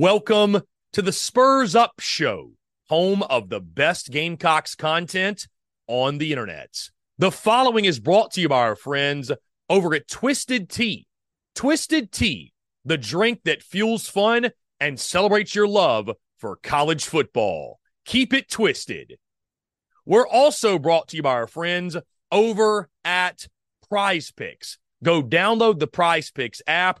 Welcome to the Spurs Up Show, home of the best Gamecocks content on the internet. The following is brought to you by our friends over at Twisted Tea. Twisted Tea, the drink that fuels fun and celebrates your love for college football. Keep it twisted. We're also brought to you by our friends over at Prize Picks. Go download the Prize Picks app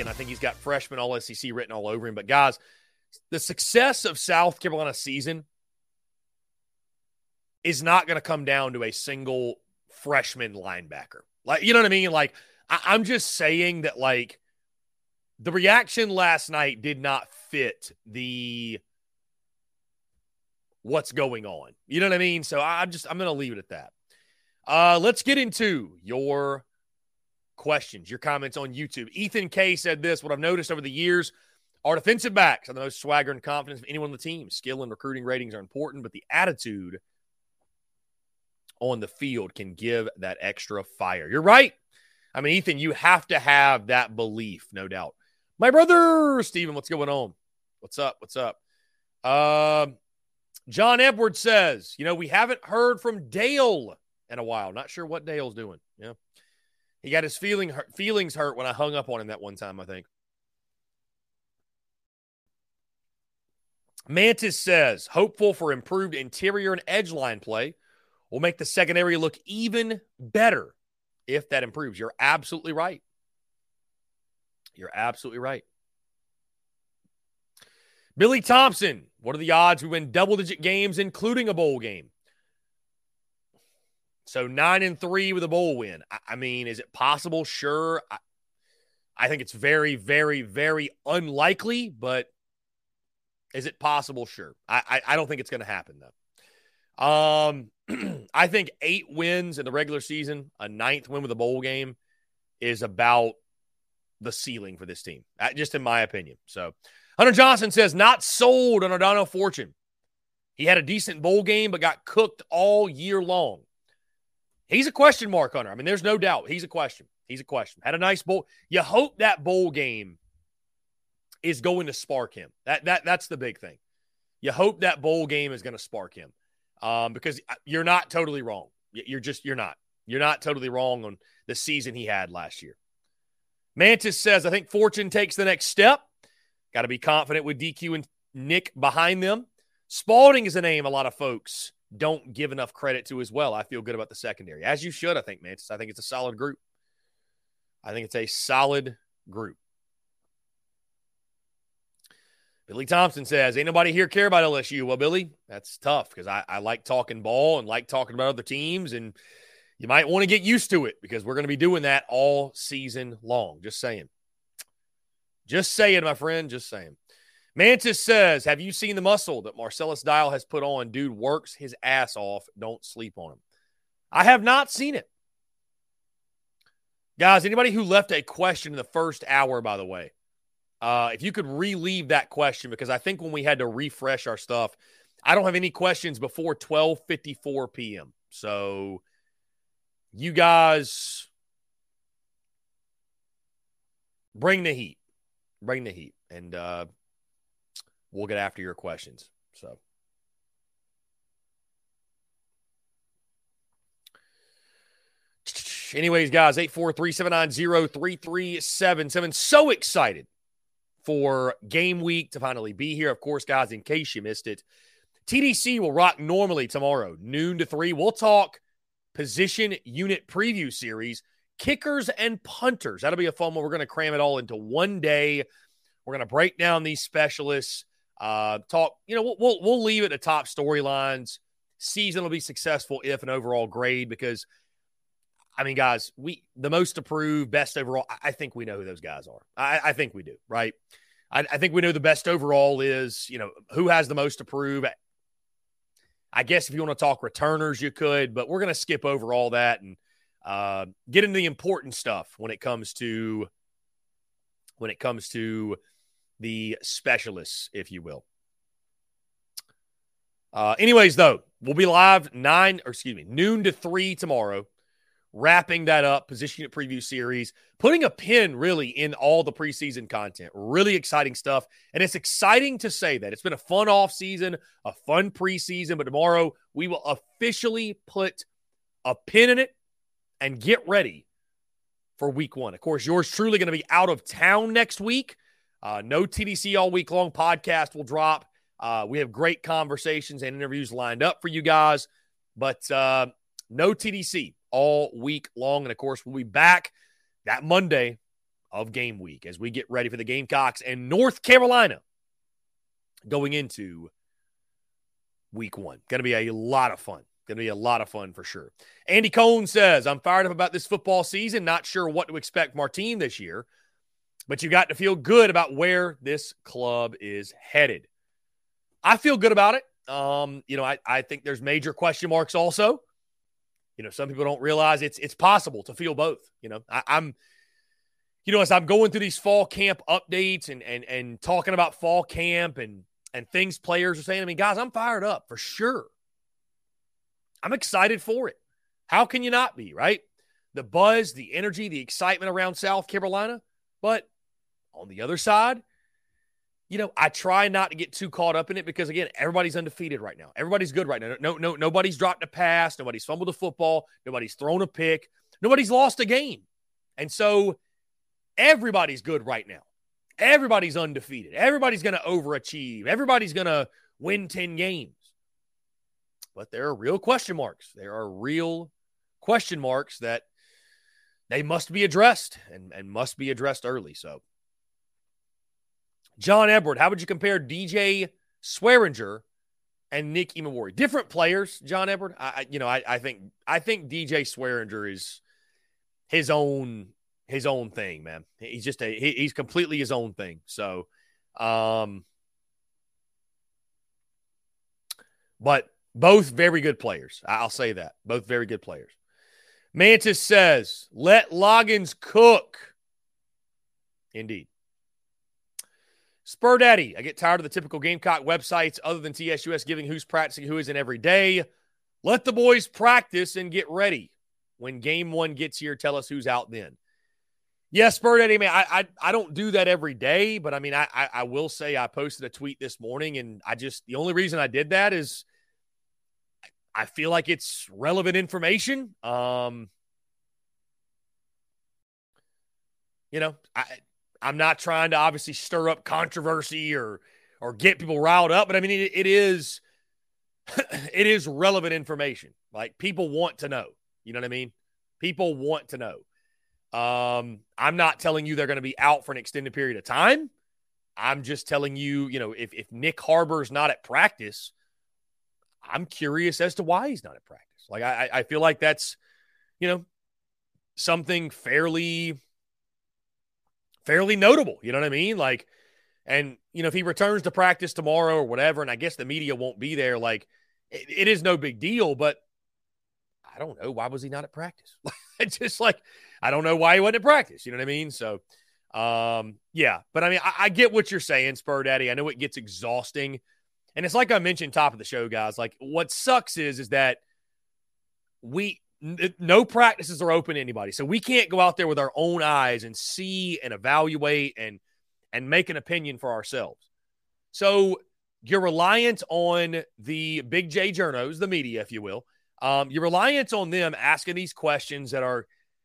And I think he's got freshman All SEC written all over him. But guys, the success of South Carolina season is not going to come down to a single freshman linebacker. Like, you know what I mean? Like, I- I'm just saying that, like, the reaction last night did not fit the what's going on. You know what I mean? So I'm just I'm going to leave it at that. Uh, let's get into your questions, your comments on YouTube. Ethan K said this What I've noticed over the years our defensive backs are the most swagger and confidence of anyone on the team. Skill and recruiting ratings are important, but the attitude on the field can give that extra fire. You're right. I mean, Ethan, you have to have that belief, no doubt. My brother, Steven, what's going on? What's up? What's up? Um, John Edwards says, you know, we haven't heard from Dale in a while. Not sure what Dale's doing. Yeah. He got his feeling hurt, feelings hurt when I hung up on him that one time, I think. Mantis says, hopeful for improved interior and edge line play will make the secondary look even better if that improves. You're absolutely right. You're absolutely right. Billy Thompson, what are the odds we win double digit games, including a bowl game? So nine and three with a bowl win. I, I mean, is it possible? Sure. I, I think it's very, very, very unlikely, but is it possible? Sure. I, I, I don't think it's going to happen though. Um, I think eight wins in the regular season, a ninth win with a bowl game, is about the ceiling for this team, just in my opinion. So, Hunter Johnson says not sold on O'Donnell Fortune. He had a decent bowl game, but got cooked all year long. He's a question mark, Hunter. I mean, there's no doubt he's a question. He's a question. Had a nice bowl. You hope that bowl game is going to spark him. That that that's the big thing. You hope that bowl game is going to spark him, um, because uh, you're not totally wrong. You're just you're not. You're not totally wrong on the season he had last year. Mantis says, I think Fortune takes the next step. Got to be confident with DQ and Nick behind them. Spalding is a name a lot of folks don't give enough credit to as well. I feel good about the secondary, as you should, I think, Mantis. I think it's a solid group. I think it's a solid group. Billy Thompson says, Ain't nobody here care about LSU. Well, Billy, that's tough because I, I like talking ball and like talking about other teams. And you might want to get used to it because we're going to be doing that all season long. Just saying. Just saying, my friend. Just saying. Mantis says, Have you seen the muscle that Marcellus Dial has put on? Dude works his ass off. Don't sleep on him. I have not seen it. Guys, anybody who left a question in the first hour, by the way, uh, if you could relieve that question, because I think when we had to refresh our stuff, I don't have any questions before 12:54 p.m. So you guys bring the heat. Bring the heat. And uh, we'll get after your questions. So anyways, guys, 843-790-3377. So excited for game week to finally be here. Of course, guys, in case you missed it, TDC will rock normally tomorrow, noon to three. We'll talk position unit preview series, kickers and punters. That'll be a fun one. We're going to cram it all into one day. We're going to break down these specialists, uh, talk, you know, we'll, we'll, leave it to top storylines. Season will be successful if an overall grade because I mean, guys, we the most approved, best overall. I think we know who those guys are. I, I think we do, right? I, I, think we know the best overall is, you know, who has the most approved. I guess if you want to talk returners, you could, but we're going to skip over all that and uh, get into the important stuff when it comes to when it comes to the specialists, if you will. Uh, anyways, though, we'll be live nine or excuse me, noon to three tomorrow wrapping that up, position it preview series, putting a pin really in all the preseason content. Really exciting stuff. And it's exciting to say that it's been a fun off season, a fun preseason, but tomorrow we will officially put a pin in it and get ready for week one. Of course, yours truly going to be out of town next week. Uh, no TDC all week long podcast will drop. Uh, we have great conversations and interviews lined up for you guys, but uh, no TDC all week long. And of course, we'll be back that Monday of game week as we get ready for the Gamecocks and North Carolina going into week one. Going to be a lot of fun. Going to be a lot of fun for sure. Andy Cohn says, I'm fired up about this football season. Not sure what to expect Martine this year, but you got to feel good about where this club is headed. I feel good about it. Um, you know, I, I think there's major question marks also. You know, some people don't realize it's it's possible to feel both. You know, I, I'm you know, as I'm going through these fall camp updates and and and talking about fall camp and and things players are saying, I mean, guys, I'm fired up for sure. I'm excited for it. How can you not be, right? The buzz, the energy, the excitement around South Carolina. But on the other side, you know, I try not to get too caught up in it because again, everybody's undefeated right now. Everybody's good right now. No, no, nobody's dropped a pass, nobody's fumbled a football, nobody's thrown a pick, nobody's lost a game. And so everybody's good right now. everybody's undefeated. Everybody's going to overachieve. Everybody's going to win 10 games. But there are real question marks. There are real question marks that they must be addressed and, and must be addressed early. So, John Edward, how would you compare DJ Swearinger and Nick Emmanwori? Different players, John Edward. I, you know, I, I think I think DJ Swearinger is his own his own thing, man. He's just a he, he's completely his own thing. So, um, but both very good players. I'll say that. Both very good players. Mantis says, let Loggins cook. Indeed. Spur Daddy, I get tired of the typical Gamecock websites other than TSUS giving who's practicing who isn't every day. Let the boys practice and get ready. When game one gets here, tell us who's out then. Yes, Spur Daddy, man, I, I, I don't do that every day, but I mean, I, I, I will say I posted a tweet this morning, and I just the only reason I did that is I feel like it's relevant information. Um, you know, I I'm not trying to obviously stir up controversy or or get people riled up, but I mean it, it is it is relevant information. Like people want to know. You know what I mean? People want to know. Um, I'm not telling you they're going to be out for an extended period of time. I'm just telling you, you know, if if Nyck Harbor's not at practice, I'm curious as to why he's not at practice. Like I, I feel like that's, you know, something fairly, fairly notable. You know what I mean? Like, and you know, if he returns to practice tomorrow or whatever, and I guess the media won't be there, like, it, it is no big deal. But I don't know why was he not at practice. just like I don't know why he wasn't at practice. You know what I mean? So, um, yeah. But I mean, I, I get what you're saying, Spur Daddy. I know it gets exhausting and it's like I mentioned top of the show, guys. Like what sucks is is that we no practices are open to anybody. So we can't go out there with our own eyes and see and evaluate and and make an opinion for ourselves. So you're reliant on the big J journos, the media, if you will. Um, you're reliant on them asking these questions that are,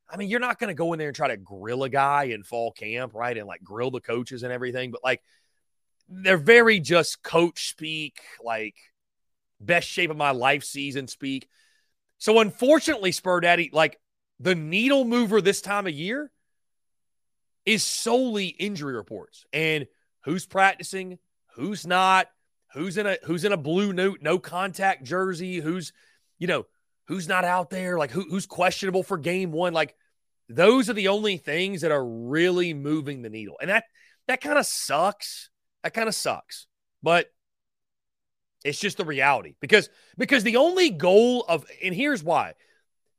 I mean, you're not going to go in there and try to grill a guy in fall camp, right? And like grill the coaches and everything. But like they're very just coach speak, like best shape of my life season speak. So unfortunately, Spur Daddy, like the needle mover this time of year is solely injury reports and who's practicing, who's not, who's in a who's in a blue note, no contact jersey, who's you know who's not out there, like who, who's questionable for game one, like those are the only things that are really moving the needle, and that that kind of sucks that kind of sucks. But it's just the reality because because the only goal of and here's why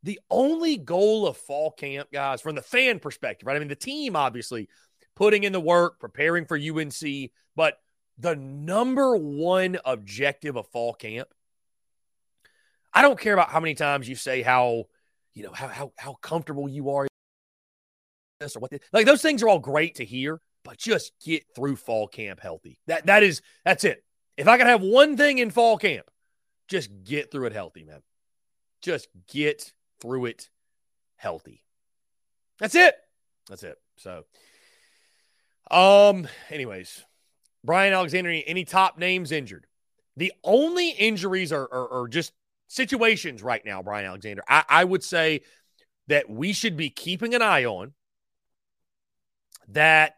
the only goal of fall camp guys from the fan perspective right i mean the team obviously putting in the work preparing for unc but the number one objective of fall camp i don't care about how many times you say how you know how how, how comfortable you are this or what like those things are all great to hear but just get through fall camp healthy. That that is that's it. If I could have one thing in fall camp, just get through it healthy, man. Just get through it healthy. That's it. That's it. So um anyways, Brian Alexander any top names injured? The only injuries are, are, are just situations right now, Brian Alexander. I, I would say that we should be keeping an eye on that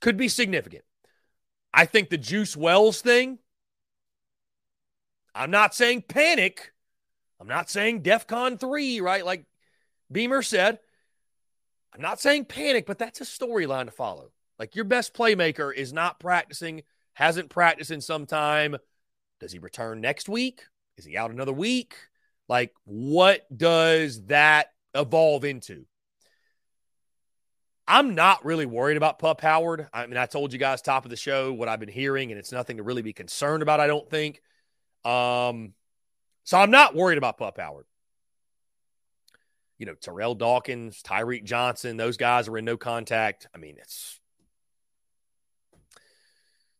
could be significant. I think the Juice Wells thing, I'm not saying panic. I'm not saying DEFCON 3, right? Like Beamer said. I'm not saying panic, but that's a storyline to follow. Like your best playmaker is not practicing, hasn't practiced in some time. Does he return next week? Is he out another week? Like, what does that evolve into? I'm not really worried about Pup Howard. I mean, I told you guys top of the show what I've been hearing, and it's nothing to really be concerned about, I don't think. Um, so I'm not worried about Pup Howard. You know, Terrell Dawkins, Tyreek Johnson, those guys are in no contact. I mean, it's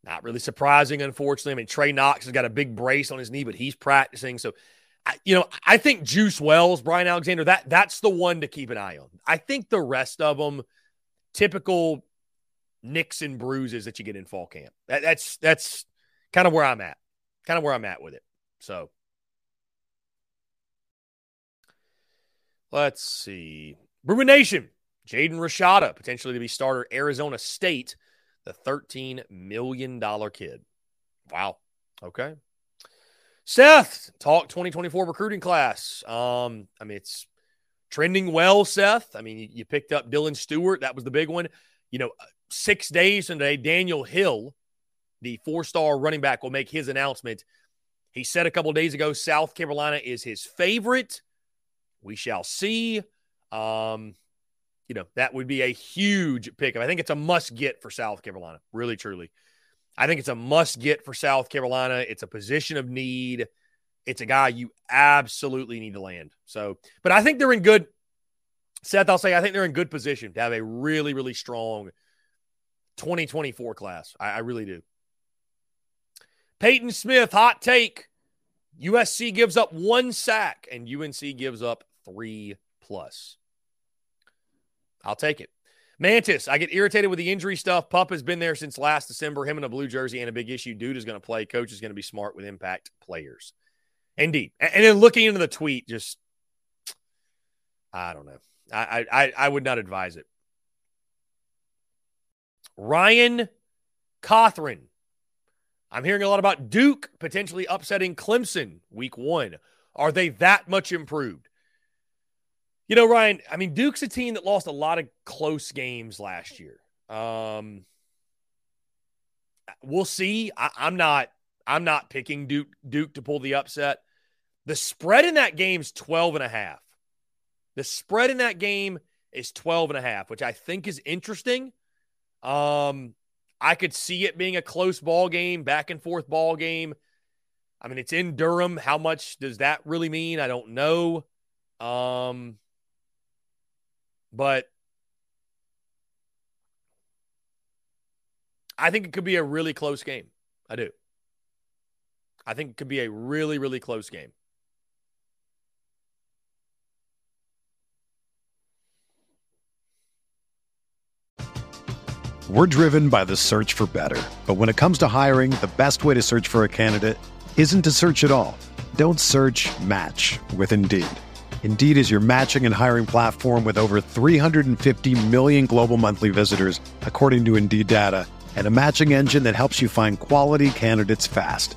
not really surprising, unfortunately. I mean, Trey Knox has got a big brace on his knee, but he's practicing. So, I, you know, I think Juice Wells, Brian Alexander, that that's the one to keep an eye on. I think the rest of them – typical nicks and bruises that you get in fall camp. That, that's that's kind of where I'm at. Kind of where I'm at with it. So let's see. Bruin Nation, Jaden Rashada, potentially to be starter Arizona State, the $13 million kid. Wow. Okay. Seth, talk 2024 recruiting class. Um, I mean, it's trending well, Seth. I mean, you, picked up Dylan Stewart. That was the big one. You know, six days from today, Daniel Hill, the four star running back, will make his announcement. He said a couple days ago South Carolina is his favorite. We shall see. Um, you know, that would be a huge pickup. I think it's a must get for South Carolina, really, truly. I think it's a must get for South Carolina. It's a position of need. It's a guy you absolutely need to land. So, but I think they're in good. Seth, I'll say I think they're in good position to have a really, really strong 2024 class. I, I really do. Peyton Smith, hot take. USC gives up one sack and UNC gives up three plus. I'll take it. Mantis, I get irritated with the injury stuff. Pup has been there since last December. Him in a blue jersey and a big issue. Dude is going to play. Coach is going to be smart with impact players. Indeed. And then looking into the tweet, just I don't know. I I I would not advise it. Ryan Cothran. I'm hearing a lot about Duke potentially upsetting Clemson week one. Are they that much improved? You know, Ryan, I mean, Duke's a team that lost a lot of close games last year. Um, we'll see. I, I'm not I'm not picking Duke Duke to pull the upset. The spread in that game is 12 and a half. The spread in that game is 12 and a half, which I think is interesting. Um, I could see it being a close ball game, back and forth ball game. I mean, it's in Durham. How much does that really mean? I don't know. Um, but I think it could be a really close game. I do. I think it could be a really, really close game. We're driven by the search for better. But when it comes to hiring, the best way to search for a candidate isn't to search at all. Don't search match with Indeed. Indeed is your matching and hiring platform with over 350 million global monthly visitors, according to Indeed data, and a matching engine that helps you find quality candidates fast.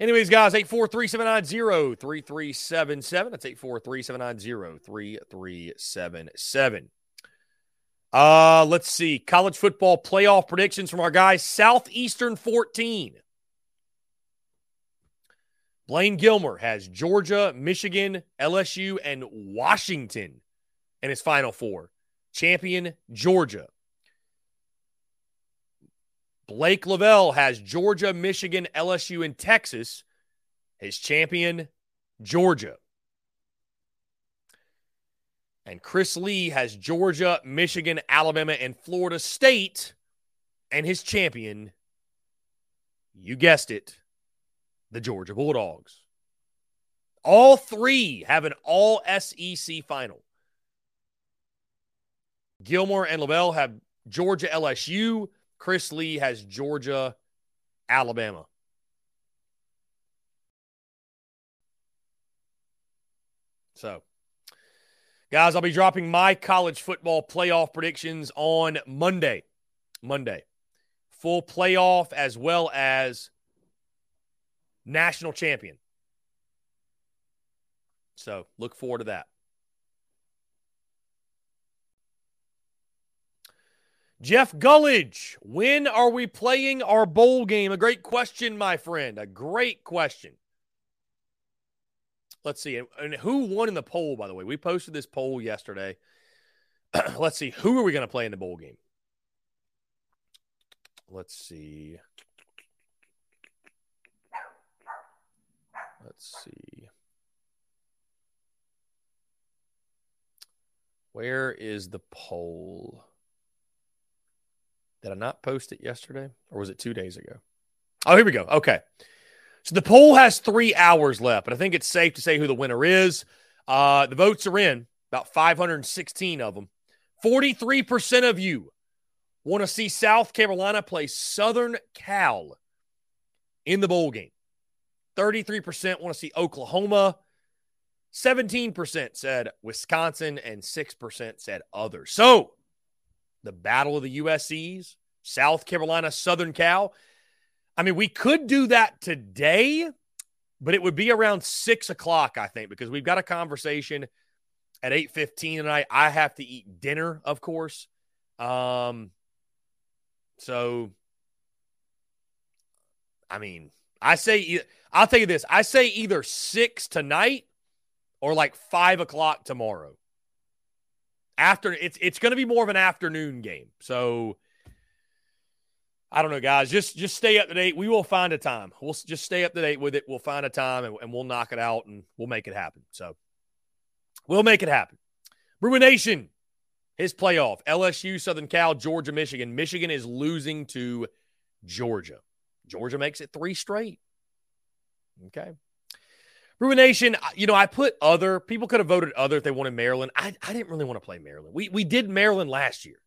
Anyways, guys, 843-790-3377. That's 843-790-3377. Uh, let's see. College football playoff predictions from our guys. Southeastern 14. Blaine Gilmer has Georgia, Michigan, LSU, and Washington in his final four. Champion, Georgia. Blake Lavelle has Georgia, Michigan, LSU, and Texas. His champion, Georgia. And Chris Lee has Georgia, Michigan, Alabama, and Florida State. And his champion, you guessed it, the Georgia Bulldogs. All three have an all SEC final. Gilmer and Lavelle have Georgia LSU. Chris Lee has Georgia Alabama. So, guys, I'll be dropping my college football playoff predictions on Monday. Monday. Full playoff as well as national champion. So, look forward to that. Jeff Gullidge, when are we playing our bowl game? A great question, my friend. A great question. Let's see. And who won in the poll, by the way? We posted this poll yesterday. Let's see. Who are we going to play in the bowl game? Let's see. Let's see. Where is the poll? Did I not post it yesterday or was it two days ago? Oh, here we go. Okay. So the poll has three hours left, but I think it's safe to say who the winner is. Uh, the votes are in, about 516 of them. 43% of you want to see South Carolina play Southern Cal in the bowl game. 33% want to see Oklahoma. 17% said Wisconsin, and 6% said others. So the battle of the USCs, South Carolina, Southern Cal. I mean, we could do that today, but it would be around six o'clock, I think, because we've got a conversation at 8:15 tonight. I have to eat dinner, of course. Um, so I mean, I say I'll tell you this. I say either six tonight or like five o'clock tomorrow after it's it's going to be more of an afternoon game. So I don't know, guys. Just just stay up to date. We will find a time. We'll just stay up to date with it. We'll find a time and, and we'll knock it out and we'll make it happen. So we'll make it happen. Bruin Nation, his playoff: LSU, Southern Cal, Georgia, Michigan. Michigan is losing to Georgia. Georgia makes it three straight. Okay. Bruin Nation, you know, I put other people could have voted other if they wanted Maryland. I, I didn't really want to play Maryland. We we did Maryland last year.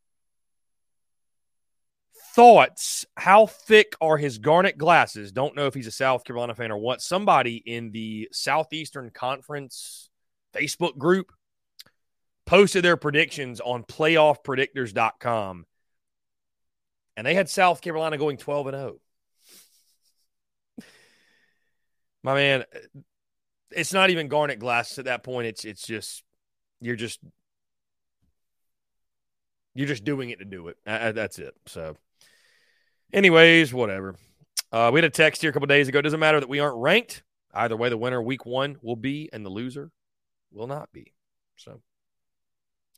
Thoughts? How thick are his garnet glasses? Don't know if he's a South Carolina fan or what. Somebody in the Southeastern Conference Facebook group posted their predictions on playoffpredictors.com. And they had South Carolina going 12 and 0. My man, it's not even garnet glass at that point. It's it's just you're just you're just doing it to do it. Uh, that's it. So, anyways, whatever. Uh, we had a text here a couple days ago. It doesn't matter that we aren't ranked. Either way, the winner week one will be, and the loser will not be. So,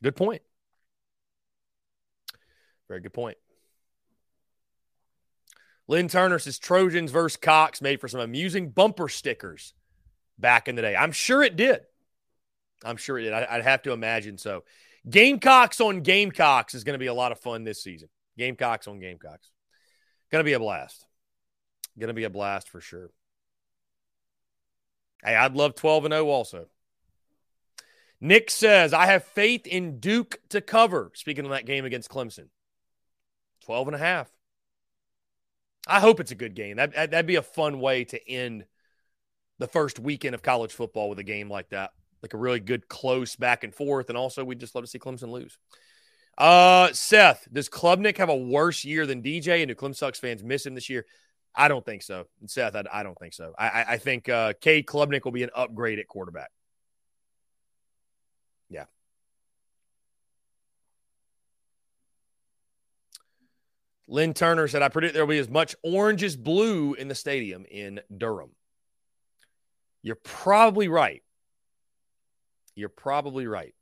good point. Very good point. Lynn Turner says Trojans versus Cocks made for some amusing bumper stickers back in the day. I'm sure it did. I'm sure it did. I, would have to imagine so. Gamecocks on Gamecocks is going to be a lot of fun this season. Gamecocks on Gamecocks. Going to be a blast. Going to be a blast for sure. Hey, I'd love 12 and 0 also. Nick says, I have faith in Duke to cover. Speaking of that game against Clemson, 12 and a half. I hope it's a good game. That, that'd be a fun way to end the first weekend of college football with a game like that, like a really good close back and forth. And also, we'd just love to see Clemson lose. Uh, Seth, does Klubnik have a worse year than DJ? And do Clemson Sucks fans miss him this year? I don't think so. And Seth, I, I don't think so. I, I think uh, Cade Klubnik will be an upgrade at quarterback. Yeah. Lynn Turner said, I predict there will be as much orange as blue in the stadium in Durham. You're probably right. You're probably right.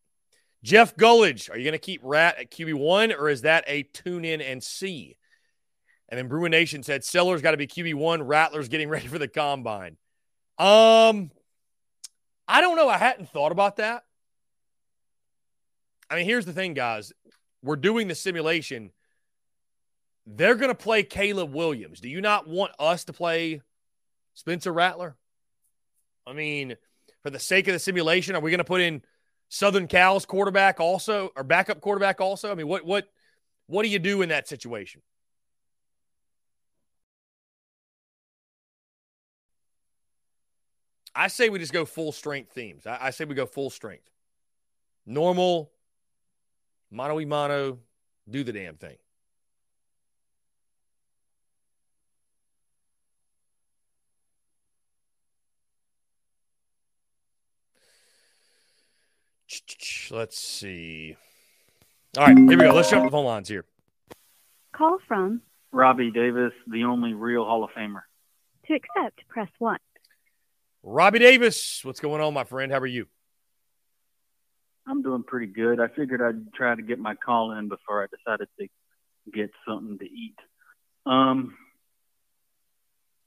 Jeff Gullidge, are you going to keep Rat at QB1 or is that a tune in and see? And then Bruin Nation said Sellers got to be QB1, Rattler's getting ready for the combine. Um, I don't know. I hadn't thought about that. I mean, here's the thing, guys. We're doing the simulation. They're going to play Caleb Williams. Do you not want us to play Spencer Rattler? I mean, for the sake of the simulation, are we going to put in Southern Cal's quarterback also or backup quarterback also? I mean, what what what do you do in that situation? I say we just go full strength themes. I, I say we go full strength. Normal, mano y mano, do the damn thing. Let's see. All right, here we go. Let's jump the phone lines here. Call from Robbie Davis, the only real Hall of Famer. To accept, press 1. Robbie Davis, what's going on, my friend? How are you? I'm doing pretty good. I figured I'd try to get my call in before I decided to get something to eat. Um,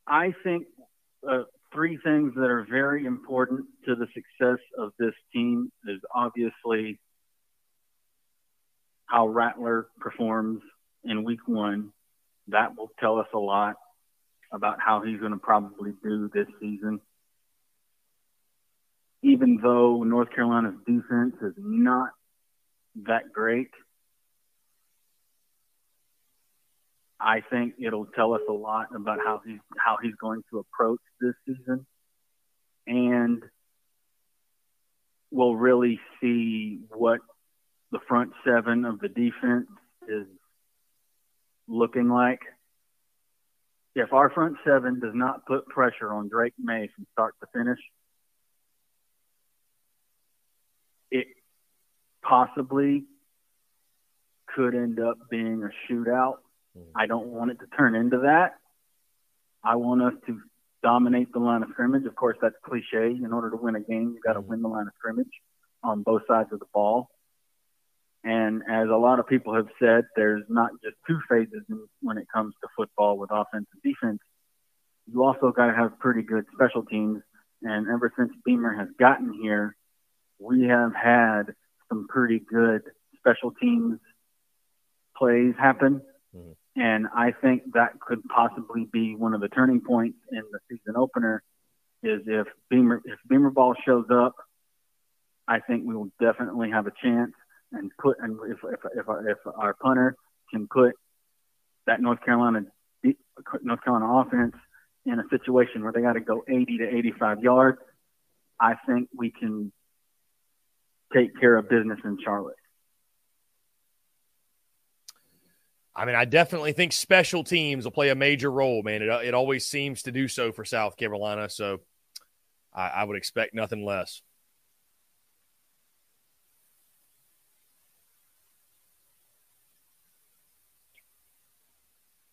I think uh, three things that are very important to the success of this team is obviously how Rattler performs in week one. That will tell us a lot about how he's going to probably do this season. Even though North Carolina's defense is not that great, I think it'll tell us a lot about how he's how he's going to approach this season, and we'll really see what the front seven of the defense is looking like. If our front seven does not put pressure on Drake Maye from start to finish, it possibly could end up being a shootout I don't want it to turn into that. I want us to dominate the line of scrimmage. Of course, that's cliche. In order to win a game, you got to mm-hmm. win the line of scrimmage on both sides of the ball. And as a lot of people have said, there's not just two phases when it comes to football with offense and defense. You also got to have pretty good special teams. And ever since Beamer has gotten here, we have had some pretty good special teams plays happen. And I think that could possibly be one of the turning points in the season opener is if Beamer if Beamer ball shows up, I think we will definitely have a chance and put and if if if our, if our punter can put that North Carolina North Carolina offense in a situation where they got to go 80 to 85 yards, I think we can take care of business in Charlotte. I mean, I definitely think special teams will play a major role, man. It, it always seems to do so for South Carolina. So I, I would expect nothing less.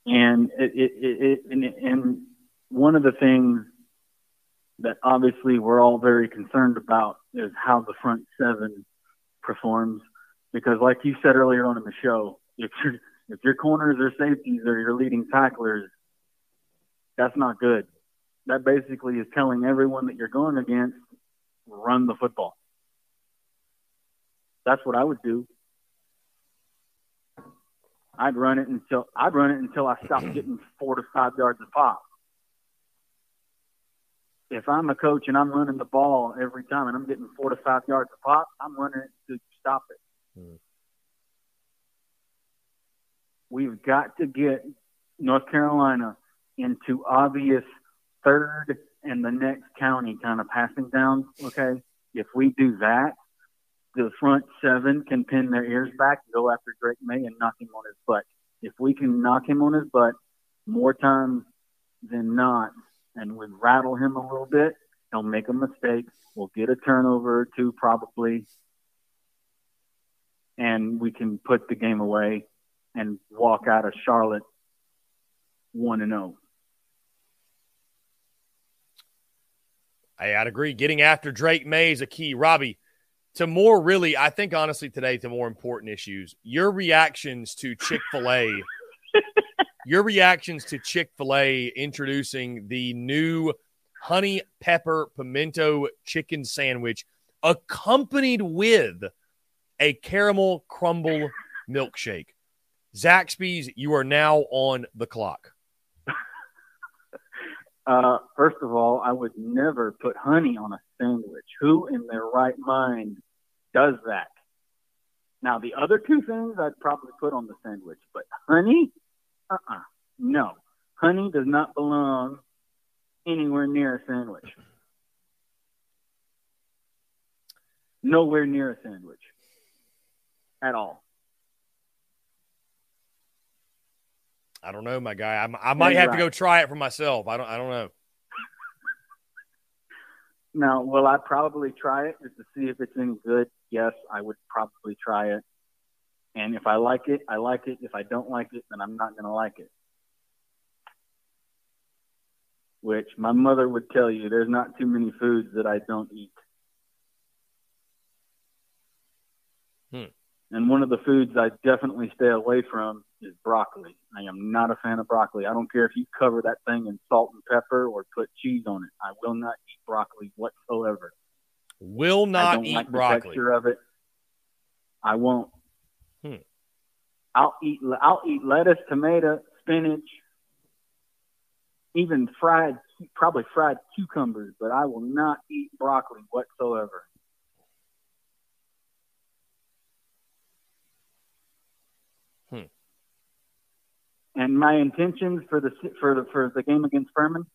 And it, it, it, and, and one of the things that obviously we're all very concerned about is how the front seven performs. Because, like you said earlier on in the show, if you're if your corners or safeties are your leading tacklers, that's not good. That basically is telling everyone that you're going against, run the football. That's what I would do. I'd run it until I'd run it until I stopped getting four to five yards of pop. If I'm a coach and I'm running the ball every time and I'm getting four to five yards of pop, I'm running it to stop it. Mm. We've got to get North Carolina into obvious third and the next county kind of passing down. Okay. If we do that, the front seven can pin their ears back, go after Drake Maye and knock him on his butt. If we can knock him on his butt more times than not, and we rattle him a little bit, he'll make a mistake. We'll get a turnover or two probably, and we can put the game away and walk out of Charlotte 1 and 0. I'd agree. Getting after Drake Maye is a key. Robbie, to more really, I think honestly today, to more important issues, your reactions to Chick fil A, your reactions to Chick fil A introducing the new honey pepper pimento chicken sandwich accompanied with a caramel crumble milkshake. Zaxby's, you are now on the clock. Uh, first of all, I would never put honey on a sandwich. Who in their right mind does that? Now, the other two things I'd probably put on the sandwich, but honey, uh uh no. Honey does not belong anywhere near a sandwich. Nowhere near a sandwich at all. I don't know, my guy. I, I might have right. to go try it for myself. I don't. I don't know. Now, will I probably try it just to see if it's any good? Yes, I would probably try it. And if I like it, I like it. If I don't like it, then I'm not going to like it. Which my mother would tell you there's not too many foods that I don't eat. Hmm. And one of the foods I definitely stay away from is broccoli. I am not a fan of broccoli. I don't care if you cover that thing in salt and pepper or put cheese on it. I will not eat broccoli whatsoever. Will not eat like the broccoli. texture of it. I won't. Hmm. I'll eat. I'll eat lettuce, tomato, spinach, even fried, probably fried cucumbers, but I will not eat broccoli whatsoever. Hmm. And my intentions for the for the for the game against Furman,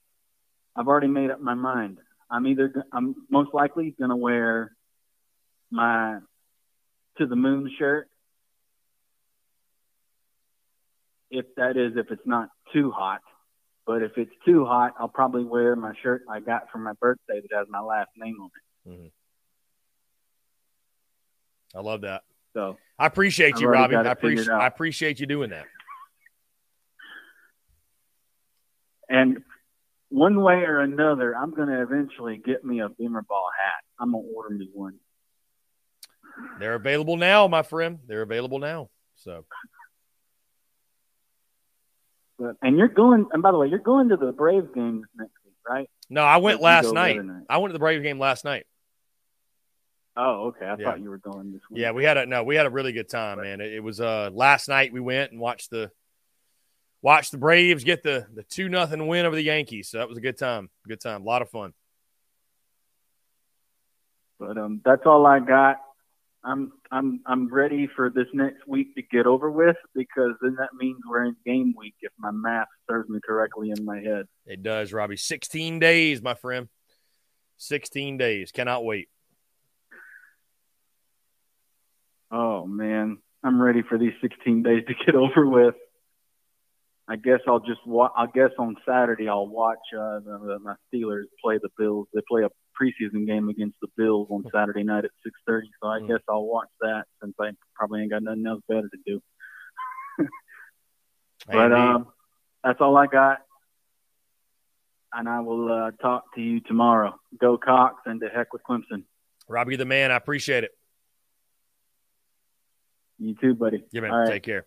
I've already made up my mind. I'm either I'm most likely going to wear my to the moon shirt if that is if it's not too hot. But if it's too hot, I'll probably wear my shirt I got for my birthday that has my last name on it. Mm-hmm. I love that. So I appreciate you, Robbie. I appreciate. I appreciate you doing that. And one way or another, I'm going to eventually get me a Beamer Ball hat. I'm going to order me one. They're available now, my friend. They're available now. So But and you're going. And by the way, you're going to the Braves game next week, right? no, I went Or did you last night. night? I went to the Braves game last night. Oh, okay. I Yeah. thought you were going this week. Yeah, we had a no, we had a really good time, man. It, it was uh last night we went and watched the watched the Braves get the the two nothing win over the Yankees. So that was a good time. Good time. A lot of fun. But um, that's all I got. I'm I'm I'm ready for this next week to get over with because then that means we're in game week if my math serves me correctly in my head. It does, Robbie. 16 days, my friend. 16 days. Cannot wait. Oh man, I'm ready for these 16 days to get over with. I guess I'll just wa- I guess on Saturday I'll watch uh, the, my Steelers play the Bills. They play a preseason game against the Bills on Saturday night at 6:30. So I Mm. guess I'll watch that since I probably ain't got nothing else better to do. But um, that's all I got. And I will uh, talk to you tomorrow. Go Cocks and to heck with Clemson. Robbie the man, I appreciate it. You too, buddy. Yeah, man. Right. Take care.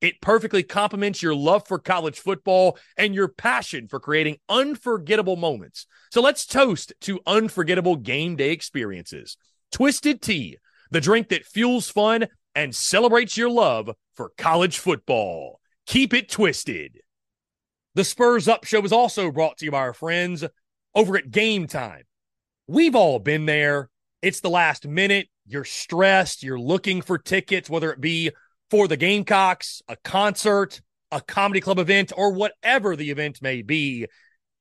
It perfectly complements your love for college football and your passion for creating unforgettable moments. So let's toast to unforgettable game day experiences. Twisted Tea, the drink that fuels fun and celebrates your love for college football. Keep it twisted. The Spurs Up Show is also brought to you by our friends over at Game Time. We've all been there. It's the last minute. You're stressed. You're looking for tickets, whether it be for the Gamecocks, a concert, a comedy club event, or whatever the event may be.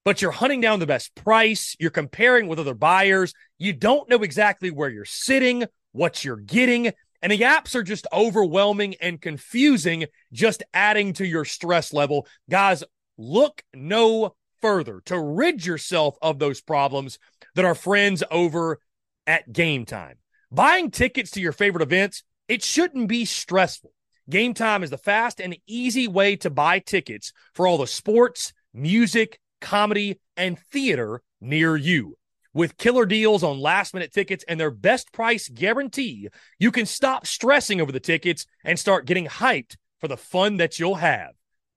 But you're hunting down the best price. You're comparing with other buyers. You don't know exactly where you're sitting, what you're getting. And the apps are just overwhelming and confusing, just adding to your stress level. Guys, look no further to rid yourself of those problems that our friends over at Game Time. Buying tickets to your favorite events, it shouldn't be stressful. Game Time is the fast and easy way to buy tickets for all the sports, music, comedy, and theater near you. With killer deals on last minute tickets and their best price guarantee, you can stop stressing over the tickets and start getting hyped for the fun that you'll have.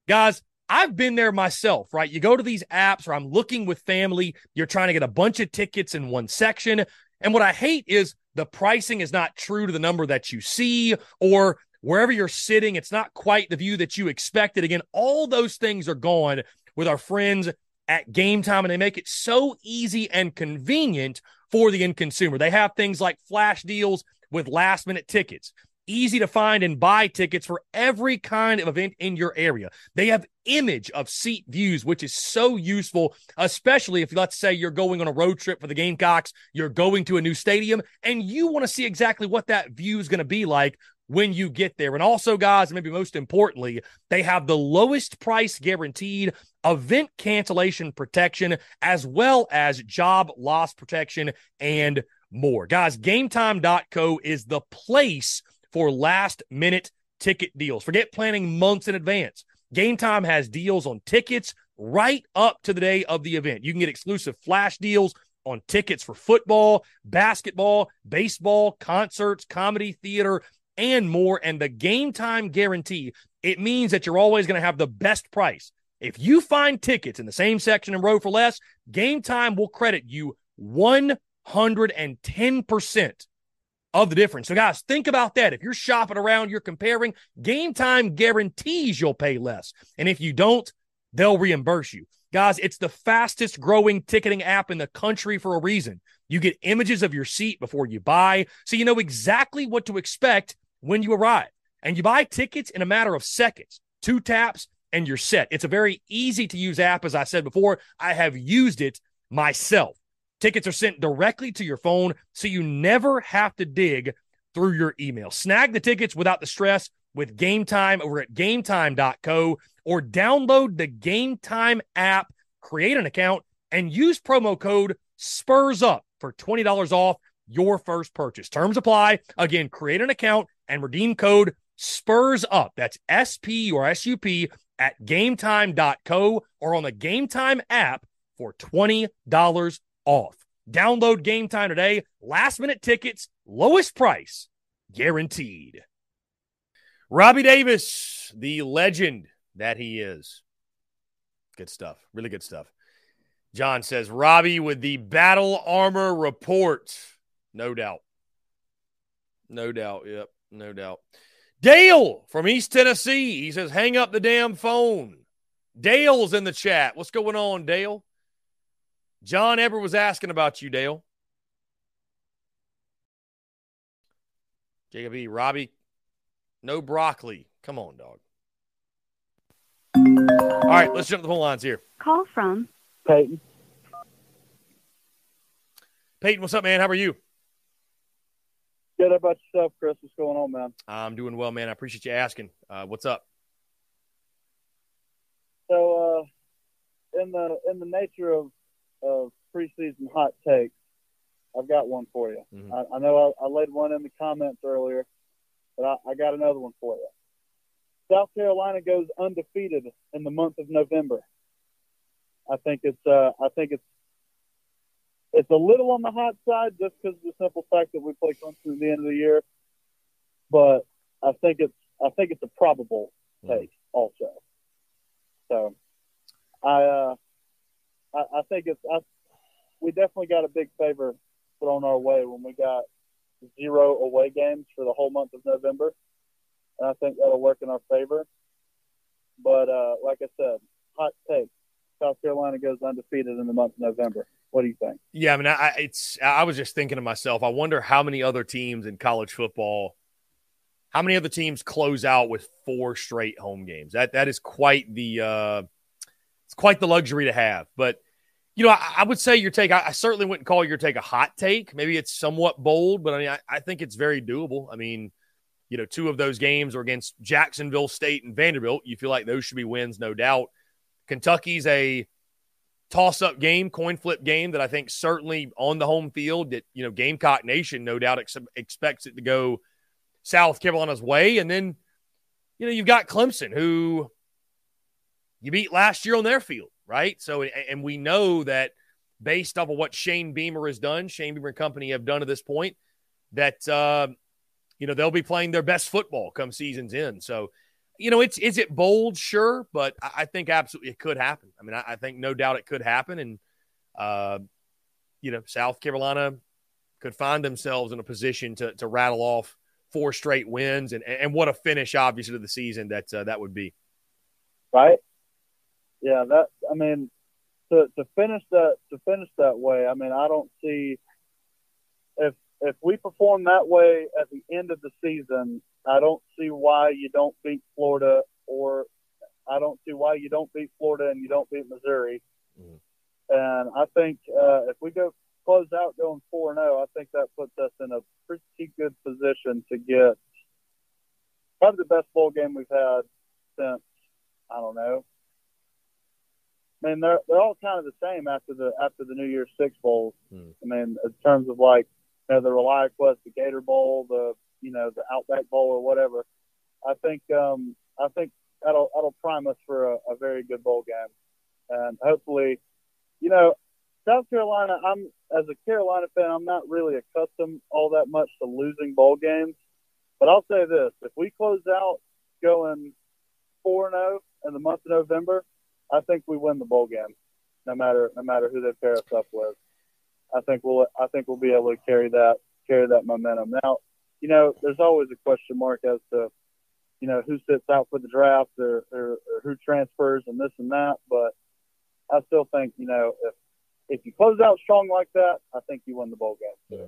Guys, I've been there myself, right? You go to these apps or I'm looking with family, you're trying to get a bunch of tickets in one section. And what I hate is the pricing is not true to the number that you see, or wherever you're sitting, it's not quite the view that you expected. Again, all those things are gone with our friends at game time, and they make it so easy and convenient for the end consumer. They have things like flash deals with last minute tickets easy to find and buy tickets for every kind of event in your area. They have image of seat views, which is so useful, especially if let's say you're going on a road trip for the Gamecocks, you're going to a new stadium, and you want to see exactly what that view is going to be like when you get there. And also, guys, maybe most importantly, they have the lowest price guaranteed, event cancellation protection, as well as job loss protection and more. Guys, gametime.co is the place for last minute ticket deals. Forget planning months in advance. Game Time has deals on tickets right up to the day of the event. You can get exclusive flash deals on tickets for football, basketball, baseball, concerts, comedy, theater, and more. And the game time guarantee, it means that you're always going to have the best price. If you find tickets in the same section and row for less, game time will credit you 110% of the difference. So, guys, think about that. If you're shopping around, you're comparing, game time guarantees you'll pay less. And if you don't, they'll reimburse you. Guys, it's the fastest growing ticketing app in the country for a reason. You get images of your seat before you buy, so you know exactly what to expect when you arrive. And you buy tickets in a matter of seconds, two taps, and you're set. It's a very easy to use app. As I said before, I have used it myself. Tickets are sent directly to your phone, so you never have to dig through your email. Snag the tickets without the stress with Game Time over at gametime.co or download the Game Time app, create an account, and use promo code SPURS UP for $20 off your first purchase. Terms apply. Again, create an account and redeem code SPURS UP. That's S P or S U P at gametime.co or on the GameTime app for $20 off. Download game time today. Last minute tickets, lowest price, guaranteed. Robbie Davis, the legend that he is. Good stuff. Really good stuff. John says, Robbie with the battle armor report. No doubt. No doubt. Yep. No doubt. Dale from East Tennessee. He says, hang up the damn phone. Dale's in the chat. What's going on, Dale? John Eber was asking about you, Dale. Jacob E. Robbie, no broccoli. Come on, dog. All right, let's jump to the phone lines here. Call from Peyton. Peyton, what's up, man? How are you? Good how about yourself, Chris. What's going on, man? I'm doing well, man. I appreciate you asking. Uh, what's up? So, uh, in the in the nature of of preseason hot takes, I've got one for you. Mhm. I, I know I, I laid one in the comments earlier, but I, I got another one for you. South Carolina goes undefeated in the month of November. I think it's uh, I think it's it's a little on the hot side just because of the simple fact that we play Clemson at the end of the year, but I think it's I think it's a probable take also. So I uh, I, I think it's I, we definitely got a big favor thrown our way when we got zero away games for the whole month of November, and I think that'll work in our favor. But uh, like I said, hot take: South Carolina goes undefeated in the month of November. What do you think? Yeah, I mean, I, it's. I was just thinking to myself. I wonder how many other teams in college football, how many other teams close out with four straight home games. That that is quite the. Uh, it's quite the luxury to have. But you know, I, I would say your take. I, I, certainly wouldn't call your take a hot take. Maybe it's somewhat bold, but I mean, I, I think it's very doable. I mean, you know, two of those games are against Jacksonville State and Vanderbilt. You feel like those should be wins, no doubt. Kentucky's a toss up game, coin flip game that I think certainly on the home field that, you know, Gamecock Nation no doubt ex- expects it to go South Carolina's way. And then, you know, you've got Clemson who you beat last year on their field, right? So, and we know that based off of what Shane Beamer has done, Shane Beamer and company have done to this point, that, uh, you know, they'll be playing their best football come season's end. So, you know, it's is it bold, sure, but I, think absolutely it could happen. I mean, I, I, think no doubt it could happen, and uh, you know, South Carolina could find themselves in a position to to rattle off four straight wins, and and what a finish, obviously, to the season that uh, that would be. Right. Yeah. That. I mean, to to finish that to finish that way. I mean, I don't see if if we perform that way at the end of the season, I don't see why you don't beat Florida, or I don't see why you don't beat Florida and you don't beat Missouri. Mm-hmm. And I think uh, if we go close out going four and zero, oh, I think that puts us in a pretty good position to get probably the best bowl game we've had since I don't know. I mean, they're they're all kind of the same after the after the New Year's Six bowls. Mm. I mean, in terms of like you know, the ReliaQuest, the Gator Bowl, the you know the Outback Bowl or whatever. I think um, I think that'll that'll prime us for a, a very good bowl game, and hopefully, you know, South Carolina. I'm as a Carolina fan, I'm not really accustomed all that much to losing bowl games. But I'll say this: if we close out going four and zero oh in the month of November, I think we win the bowl game, no matter no matter who they pair us up with. I think we'll I think we'll be able to carry that carry that momentum. Now, you know, there's always a question mark as to you know who sits out for the draft or, or, or who transfers and this and that. But I still think you know if if you close out strong like that, I think you win the bowl game. Yeah.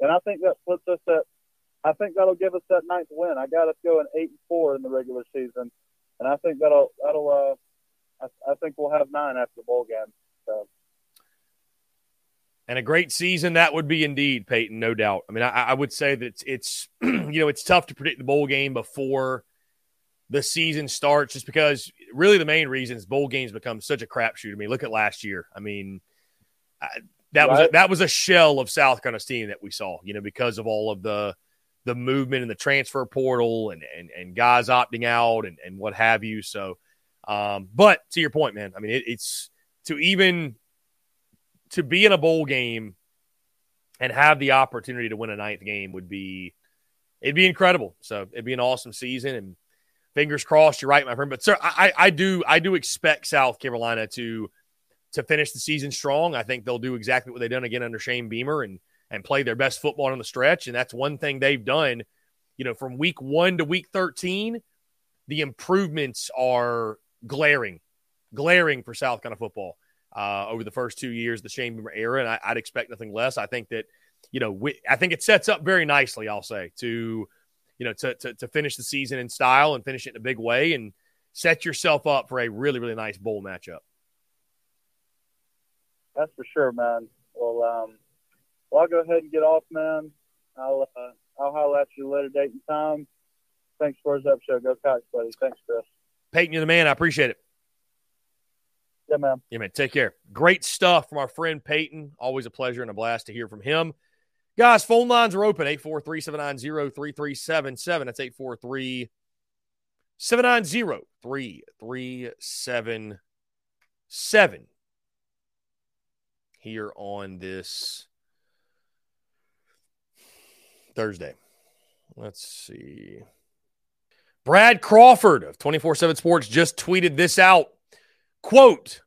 And I think that puts us at I think that'll give us that ninth win. I got us going eight and four in the regular season, and I think that'll that'll uh, I, I think we'll have nine after the bowl game. So and a great season that would be indeed, Peyton, no doubt. I mean, I, I would say that it's, it's you know it's tough to predict the bowl game before the season starts, just because really the main reason is bowl games become such a crapshoot. I mean, look at last year. I mean, I, that right. was a, that was a shell of South Carolina's team that we saw, you know, because of all of the the movement in the transfer portal and and, and guys opting out and, and what have you. So, um, but to your point, man, I mean, it, it's to even to be in a bowl game and have the opportunity to win a ninth game would be it'd be incredible. So it'd be an awesome season and fingers crossed you're right, my friend. But sir, I, I do I do expect South Carolina to to finish the season strong. I think they'll do exactly what they've done again under Shane Beamer and and play their best football on the stretch. And that's one thing they've done, you know, from week one to week 13, the improvements are glaring, glaring for South Carolina football uh, over the first two years, the Shane era, and I, would expect nothing less. I think that, you know, we, I think it sets up very nicely. I'll say to, you know, to, to to finish the season in style and finish it in a big way, and set yourself up for a really really nice bowl matchup. That's for sure, man. Well, um, well, I'll go ahead and get off, man. I'll uh, I'll holler at you later date and time. Thanks for his show, Go Cocks, buddy. Thanks, Chris. Peyton, you're the man. I appreciate it. Yeah, man. Yeah, man. Take care. Great stuff from our friend Peyton. Always a pleasure and a blast to hear from him. Guys, phone lines are open 843 790 3377. That's 843 790 3377 here on this Thursday. Let's see. Brad Crawford of 24 7 Sports just tweeted this out. Quote,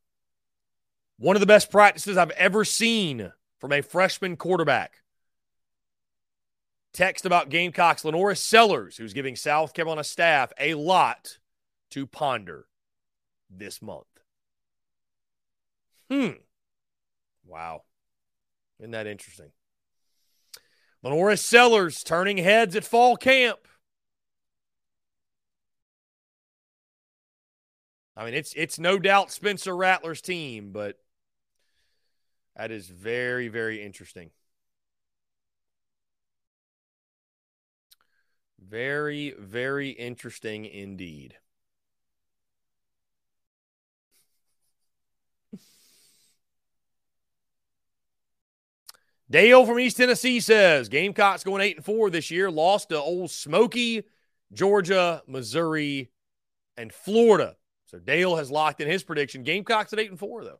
one of the best practices I've ever seen from a freshman quarterback. Text about Gamecocks LaNorris Sellers, who's giving South Carolina staff a lot to ponder this month. Hmm. Wow. Isn't that interesting? LaNorris Sellers turning heads at fall camp. I mean, it's it's no doubt Spencer Rattler's team, but that is very, very interesting. Very, very interesting indeed. Dale from East Tennessee says Gamecocks going eight and four this year, lost to Old Smoky, Georgia, Missouri, and Florida. So Dale has locked in his prediction. Gamecocks at eight and four, though.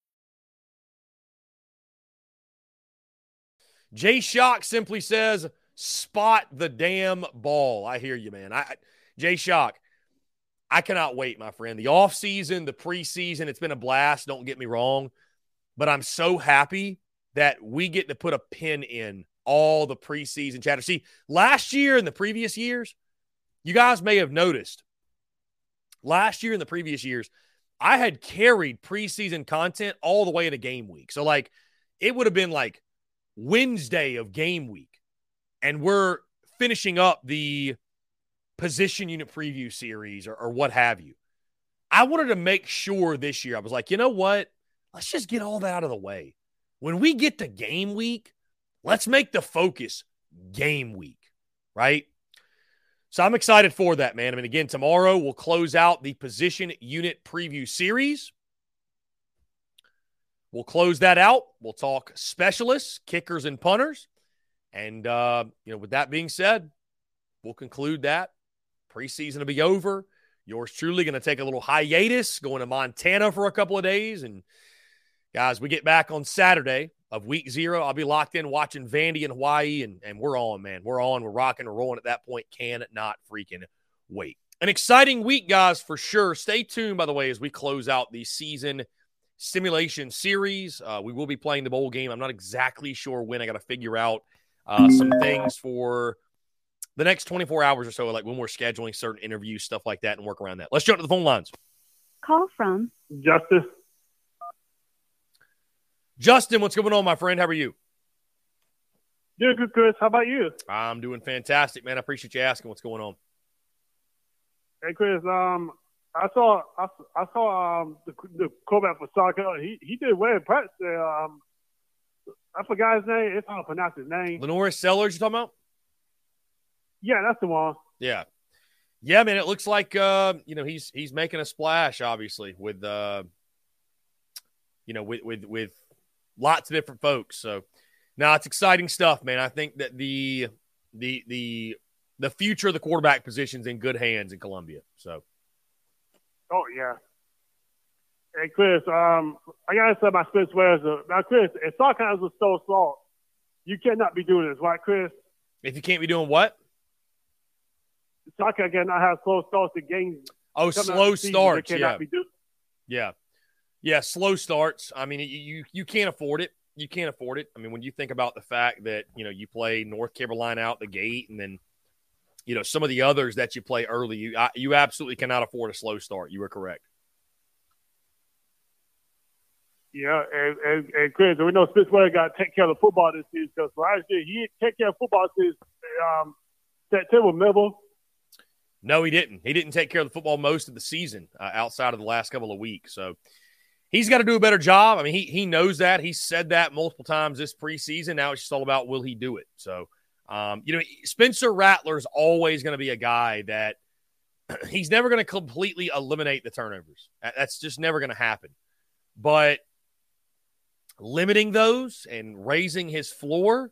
Jay Shock simply says, spot the damn ball. I hear you, man. I Jay Shock, I cannot wait, my friend. The offseason, the preseason, it's been a blast. Don't get me wrong. But I'm so happy that we get to put a pin in all the preseason chatter. See, last year and the previous years, you guys may have noticed, last year and the previous years, I had carried preseason content all the way to game week. So, like, it would have been like Wednesday of game week, and we're finishing up the position unit preview series or, or what have you. I wanted to make sure this year, I was like, you know what? Let's just get all that out of the way. When we get to game week, let's make the focus game week, right? So I'm excited for that, man. I mean, again, tomorrow we'll close out the position unit preview series. We'll close that out. We'll talk specialists, kickers, and punters. And, uh, you know, with that being said, we'll conclude that. Preseason will be over. Yours truly going to take a little hiatus, going to Montana for a couple of days. And, guys, we get back on Saturday of week zero. I'll be locked in watching Vandy in Hawaii, and, and we're on, man. We're on. We're rocking and rolling at that point. Can not freaking wait. An exciting week, guys, for sure. Stay tuned, by the way, as we close out the season – simulation series. Uh, we will be playing the bowl game. I'm not exactly sure when. I got to figure out uh, some things for the next 24 hours or so, like when we're scheduling certain interviews, stuff like that, and work around that. Let's jump to the phone lines. Call from Justice. Justin, what's going on, my friend? How are you? Doing good, Chris. How about you? I'm doing fantastic, man. I appreciate you asking what's going on. Hey, Chris. Um, I saw I, I saw um, the, the quarterback for soccer. He he did well in practice. Um, I forgot his name. It's hard to pronounce his name. LaNorris Sellers, you talking about? Yeah, that's the one. Yeah, yeah, man. It looks like uh, you know he's he's making a splash, obviously, with uh, you know, with with with lots of different folks. So now it's exciting stuff, man. I think that the the the the future of the quarterback position's in good hands in Columbia. So Oh yeah. Hey Chris, um, I gotta say my Chris Wales. Now Chris, if Sarkis was so salt, you cannot be doing this, right, Chris? If you can't be doing what? Sarkis cannot have slow starts to games. Oh, slow starts. Yeah. yeah. Yeah, slow starts. I mean, you, you you can't afford it. You can't afford it. I mean, when you think about the fact that you know you play North Carolina out the gate, and then you know some of the others that you play early, you you absolutely cannot afford a slow start. You are correct. Yeah, and, and, and Chris, we know Fitzwater got to take care of the football this season because last year he take care of football since um, September, Middle. No, he didn't. He didn't take care of the football most of the season uh, outside of the last couple of weeks. So he's got to do a better job. I mean, he he knows that. He said that multiple times this preseason. Now it's just all about will he do it. So um, you know, Spencer Rattler is always going to be a guy that he's never going to completely eliminate the turnovers. That's just never going to happen. But limiting those and raising his floor,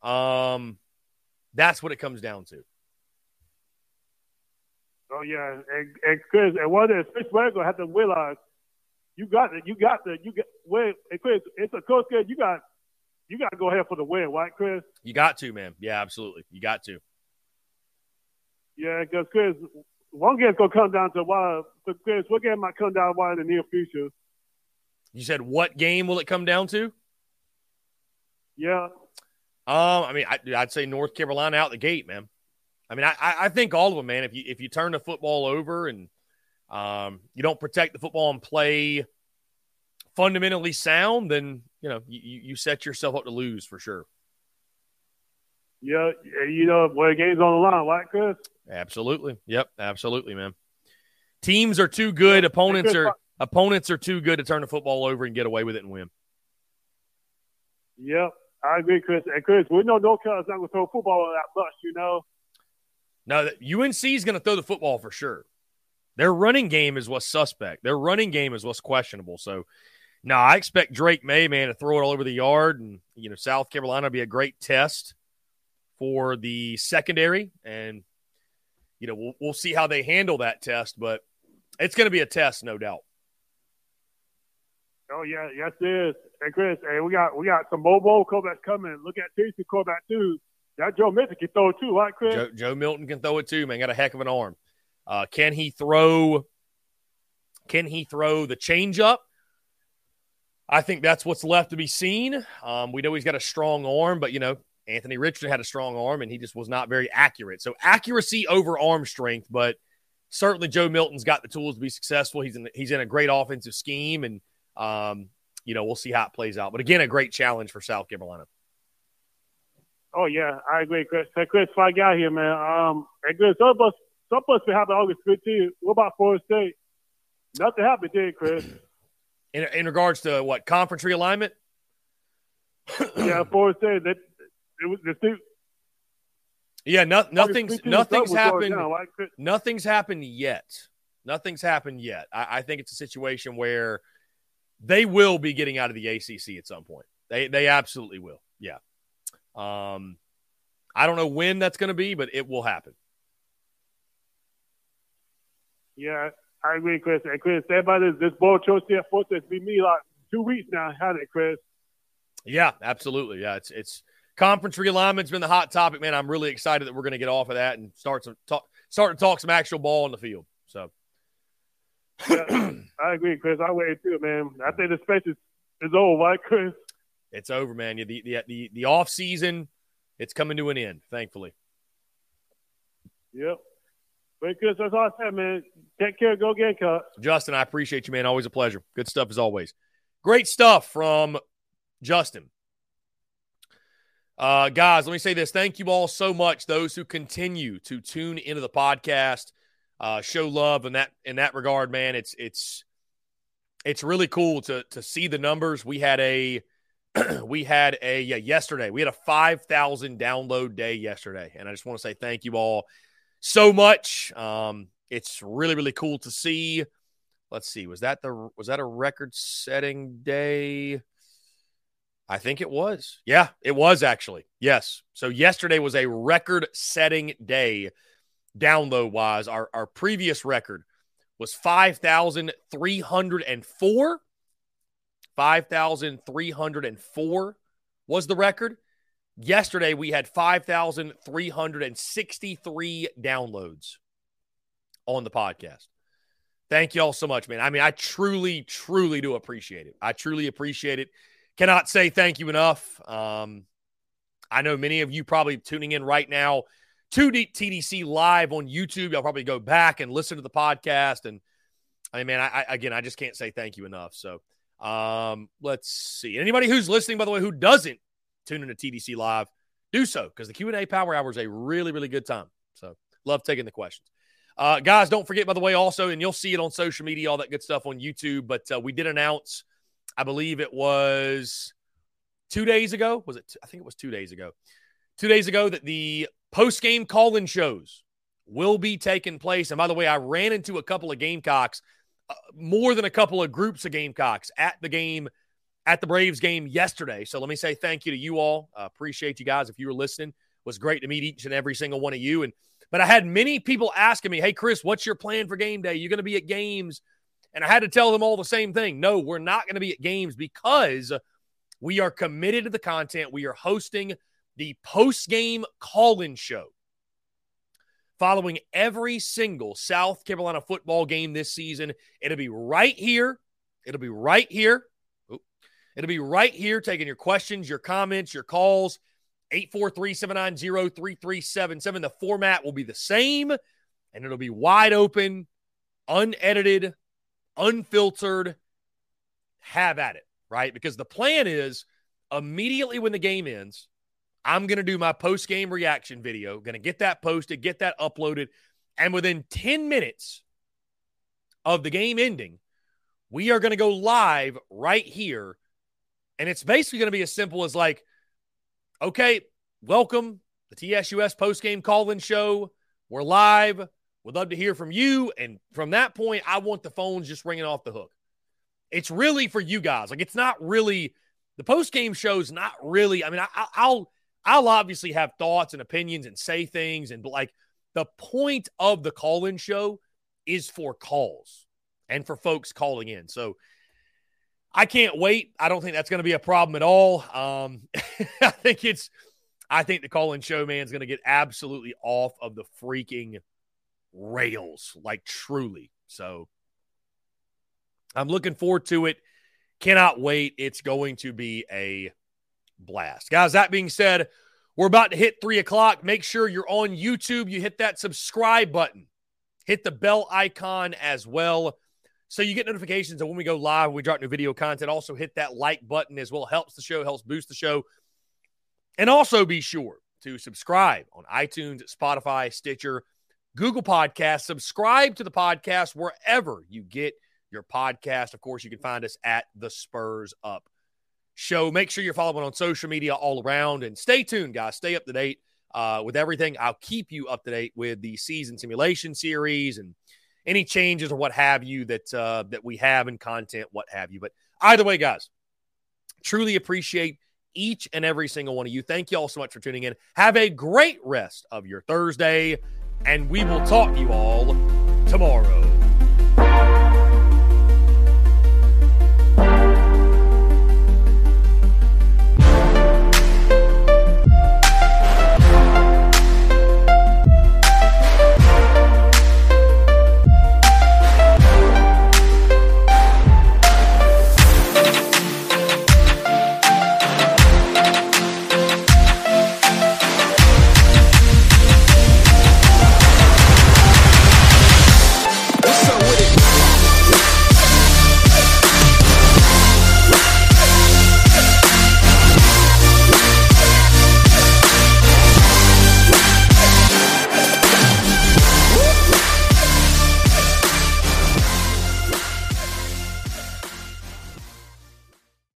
um, that's what it comes down to. Oh yeah, and and Chris, and one the going to have to realize you got it. You got the you get wait, Chris. It's a coach. Kid, you got you got to go ahead for the win, right, Chris? You got to, man. Yeah, absolutely. You got to. Yeah, because Chris, one game's gonna come down to why. Chris, what game might come down to why in the near future? You said what game will it come down to? Yeah. Um, I mean, I, would say North Carolina out the gate, man. I mean, I, I think all of them, man. If you if you turn the football over and um, you don't protect the football and play fundamentally sound, then you know you, you set yourself up to lose for sure. Yeah, you know, where the game's on the line, right, Chris? Absolutely. Yep, absolutely, man. Teams are too good. Opponents are opponents are too good to turn the football over and get away with it and win. Yep, I agree, Chris. And Chris, we know North Carolina's not going to throw football on that much, you know. No, UNC is going to throw the football for sure. Their running game is what's suspect. Their running game is what's questionable. So, no, I expect Drake Maye, man, to throw it all over the yard, and you know, South Carolina will be a great test for the secondary, and you know, we'll we'll see how they handle that test, but it's going to be a test, no doubt. Oh yeah, yes it is. And Chris, hey, we got we got some mobile quarterbacks coming. Look at Tennessee quarterback too. That Joe Milton can throw it too, right, Chris? Joe, Joe, Milton can throw it too, man. Got a heck of an arm. Uh, can he throw? Can he throw the changeup? I think that's what's left to be seen. Um, we know he's got a strong arm, but you know Anthony Richardson had a strong arm and he just was not very accurate. So accuracy over arm strength, but certainly Joe Milton's got the tools to be successful. He's in he's in a great offensive scheme, and um, you know we'll see how it plays out. But again, a great challenge for South Carolina. Oh yeah, I agree, Chris. Hey, Chris, I got here, man. Um, hey, Chris, some of us, some of us August 15th. What about Florida State? Nothing happened, did Chris? In, in regards to what conference realignment? yeah, Florida State. That it was the two. yeah, no, nothing's nothing's happened. Nothing's happened yet. Nothing's happened yet. I, I, think it's a situation where they will be getting out of the ACC at some point. They they absolutely will. Yeah. Um, I don't know when that's going to be, but it will happen. Yeah, I agree, Chris. And Chris, everybody, this This ball chose to forced to be me like two weeks now, had it, Chris? Yeah, absolutely. Yeah, it's it's conference realignment's been the hot topic, man. I'm really excited that we're going to get off of that and start some talk, start to talk some actual ball on the field. So, yeah, I agree, Chris. I wait too, man. I think the space is, is over, right, Chris? It's over, man. The the the the off season, it's coming to an end, thankfully. Yep. But Chris, that's all I said, man. Take care. Go get Gamecocks. Justin, I appreciate you, man. Always a pleasure. Good stuff as always. Great stuff from Justin. Uh, guys, let me say this. Thank you all so much. Those who continue to tune into the podcast, uh, show love in that in that regard, man. It's it's it's really cool to to see the numbers. We had a we had a yeah yesterday. We had a five thousand download day yesterday, and I just want to say thank you all so much. Um, it's really really cool to see. Let's see, was that the was that a record setting day? I think it was. Yeah, it was actually. Yes. So yesterday was a record setting day download wise. Our, our previous record was 5,304. 5,304 was the record. Yesterday we had 5,363 downloads on the podcast. Thank you all so much, man. I mean, I truly, truly do appreciate it. I truly appreciate it cannot say thank you enough. Um, I know many of you probably tuning in right now to TDC live on YouTube. Y'all probably go back and listen to the podcast. And I mean, I, I again, I just can't say thank you enough. So um, let's see. Anybody who's listening, by the way, who doesn't tune into TDC live, do so because the Q and A Power Hour is a really, really good time. So love taking the questions. Uh, guys, don't forget, by the way, also, and you'll see it on social media, all that good stuff on YouTube. But uh, we did announce I believe it was two days ago. Was it? I think it was two days ago. Two days ago that the post game call in shows will be taking place. And by the way, I ran into a couple of Gamecocks, uh, more than a couple of groups of Gamecocks at the game, at the Braves game yesterday. So let me say thank you to you all. Uh, appreciate you guys. If you were listening, it was great to meet each and every single one of you. And but I had many people asking me, "Hey, Chris, what's your plan for game day? You're going to be at games?" And I had to tell them all the same thing. No, we're not going to be at games because we are committed to the content. We are hosting the post game call in show following every single South Carolina football game this season. It'll be right here. It'll be right here. It'll be right here taking your questions, your comments, your calls 843 790 3377. The format will be the same and it'll be wide open, unedited, unfiltered. Have at it, right? Because the plan is immediately when the game ends, I'm going to do my post game reaction video, going to get that posted, get that uploaded. And within 10 minutes of the game ending, we are going to go live right here. And it's basically going to be as simple as like, okay, welcome the TSUS post game call in show. We're live. We'd love to hear from you. And from that point, I want the phones just ringing off the hook. It's really for you guys. Like, it's not really the post game show's not really. I mean, I, I'll I'll obviously have thoughts and opinions and say things, and like the point of the call in show is for calls and for folks calling in. So I can't wait. I don't think that's going to be a problem at all. Um, I think it's, I think the call in show is going to get absolutely off of the freaking rails, like truly. So I'm looking forward to it. Cannot wait. It's going to be a blast. Guys, that being said, we're about to hit three o'clock. Make sure you're on YouTube. You hit that subscribe button, hit the bell icon as well. So you get notifications of when we go live, we drop new video content. Also, hit that like button as well. Helps the show, helps boost the show. And also be sure to subscribe on iTunes, Spotify, Stitcher, Google Podcasts. Subscribe to the podcast wherever you get your podcast. Of course, you can find us at the Spurs Up Show. Make sure you're following on social media all around and stay tuned, guys. Stay up to date uh, with everything. I'll keep you up to date with the season simulation series and any changes or what have you that uh, that we have in content, what have you. But either way, guys, truly appreciate each and every single one of you. Thank you all so much for tuning in. Have a great rest of your Thursday, and we will talk to you all tomorrow.